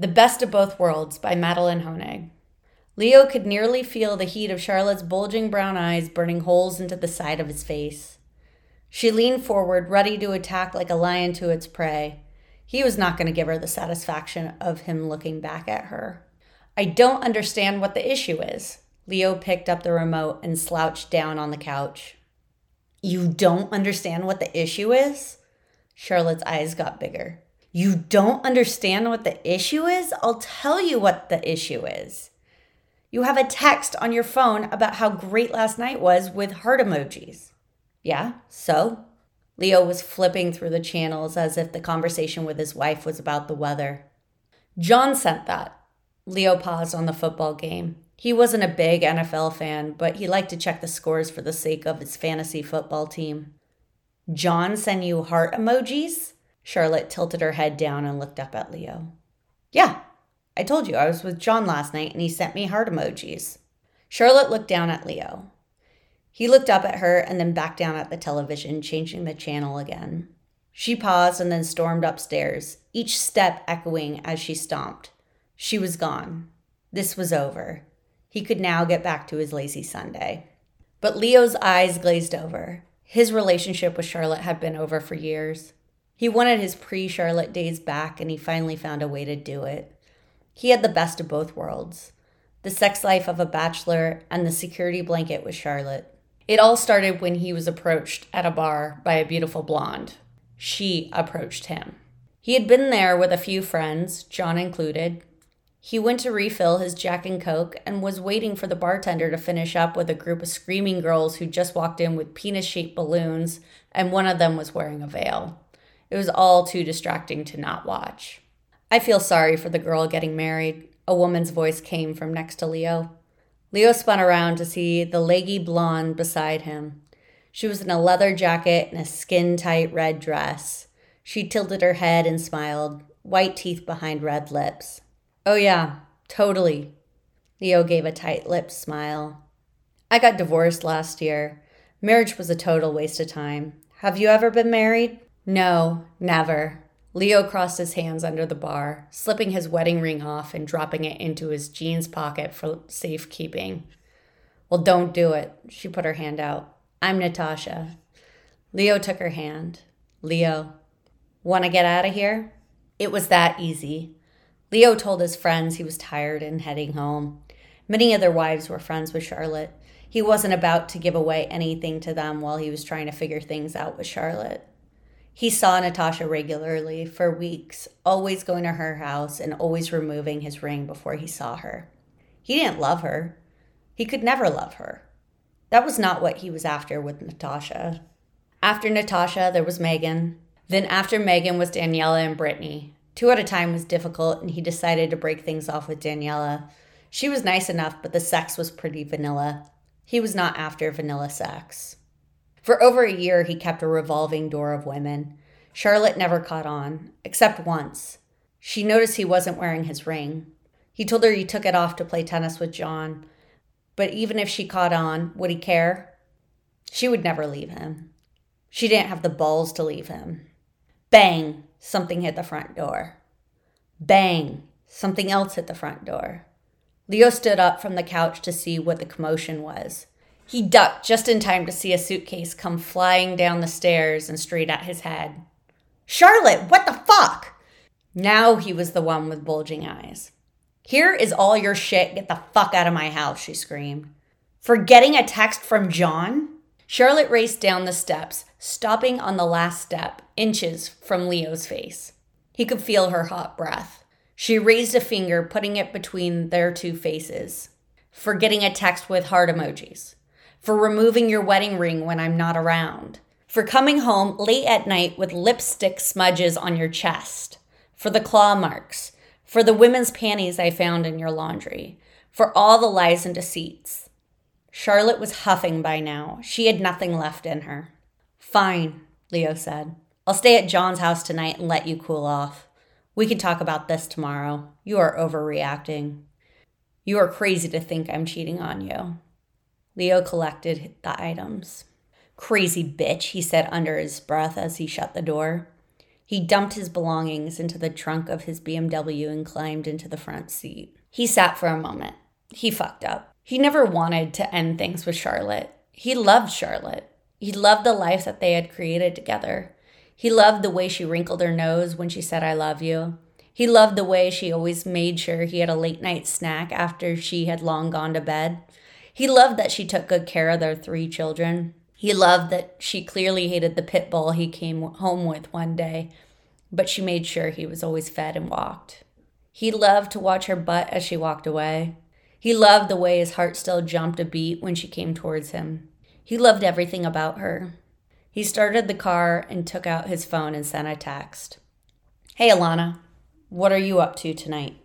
The Best of Both Worlds by Madeline Honig. Leo could nearly feel the heat of Charlotte's bulging brown eyes burning holes into the side of his face. She leaned forward, ready to attack like a lion to its prey. He was not going to give her the satisfaction of him looking back at her. I don't understand what the issue is. Leo picked up the remote and slouched down on the couch. You don't understand what the issue is? Charlotte's eyes got bigger. You don't understand what the issue is? I'll tell you what the issue is. You have a text on your phone about how great last night was with heart emojis. Yeah, so? Leo was flipping through the channels as if the conversation with his wife was about the weather. John sent that. Leo paused on the football game. He wasn't a big NFL fan, but he liked to check the scores for the sake of his fantasy football team. John sent you heart emojis? Charlotte tilted her head down and looked up at Leo. Yeah, I told you I was with John last night and he sent me heart emojis. Charlotte looked down at Leo. He looked up at her and then back down at the television, changing the channel again. She paused and then stormed upstairs, each step echoing as she stomped. She was gone. This was over. He could now get back to his lazy Sunday. But Leo's eyes glazed over. His relationship with Charlotte had been over for years. He wanted his pre Charlotte days back, and he finally found a way to do it. He had the best of both worlds the sex life of a bachelor and the security blanket with Charlotte. It all started when he was approached at a bar by a beautiful blonde. She approached him. He had been there with a few friends, John included. He went to refill his Jack and Coke and was waiting for the bartender to finish up with a group of screaming girls who just walked in with penis shaped balloons, and one of them was wearing a veil. It was all too distracting to not watch. I feel sorry for the girl getting married. A woman's voice came from next to Leo. Leo spun around to see the leggy blonde beside him. She was in a leather jacket and a skin tight red dress. She tilted her head and smiled, white teeth behind red lips. Oh, yeah, totally. Leo gave a tight lipped smile. I got divorced last year. Marriage was a total waste of time. Have you ever been married? No, never. Leo crossed his hands under the bar, slipping his wedding ring off and dropping it into his jeans pocket for safekeeping. Well, don't do it. She put her hand out. I'm Natasha. Leo took her hand. Leo, want to get out of here? It was that easy. Leo told his friends he was tired and heading home. Many of their wives were friends with Charlotte. He wasn't about to give away anything to them while he was trying to figure things out with Charlotte. He saw Natasha regularly for weeks, always going to her house and always removing his ring before he saw her. He didn't love her. He could never love her. That was not what he was after with Natasha. After Natasha, there was Megan. Then after Megan was Daniela and Brittany. Two at a time was difficult, and he decided to break things off with Daniela. She was nice enough, but the sex was pretty vanilla. He was not after vanilla sex. For over a year, he kept a revolving door of women. Charlotte never caught on, except once. She noticed he wasn't wearing his ring. He told her he took it off to play tennis with John, but even if she caught on, would he care? She would never leave him. She didn't have the balls to leave him. Bang! Something hit the front door. Bang! Something else hit the front door. Leo stood up from the couch to see what the commotion was. He ducked just in time to see a suitcase come flying down the stairs and straight at his head. Charlotte, what the fuck? Now he was the one with bulging eyes. Here is all your shit. Get the fuck out of my house, she screamed. For getting a text from John? Charlotte raced down the steps, stopping on the last step, inches from Leo's face. He could feel her hot breath. She raised a finger, putting it between their two faces. forgetting a text with heart emojis for removing your wedding ring when I'm not around, for coming home late at night with lipstick smudges on your chest, for the claw marks, for the women's panties I found in your laundry, for all the lies and deceits. Charlotte was huffing by now. She had nothing left in her. Fine, Leo said. I'll stay at John's house tonight and let you cool off. We can talk about this tomorrow. You are overreacting. You are crazy to think I'm cheating on you. Leo collected the items. Crazy bitch, he said under his breath as he shut the door. He dumped his belongings into the trunk of his BMW and climbed into the front seat. He sat for a moment. He fucked up. He never wanted to end things with Charlotte. He loved Charlotte. He loved the life that they had created together. He loved the way she wrinkled her nose when she said, I love you. He loved the way she always made sure he had a late night snack after she had long gone to bed. He loved that she took good care of their three children. He loved that she clearly hated the pit bull he came home with one day, but she made sure he was always fed and walked. He loved to watch her butt as she walked away. He loved the way his heart still jumped a beat when she came towards him. He loved everything about her. He started the car and took out his phone and sent a text. Hey, Alana, what are you up to tonight?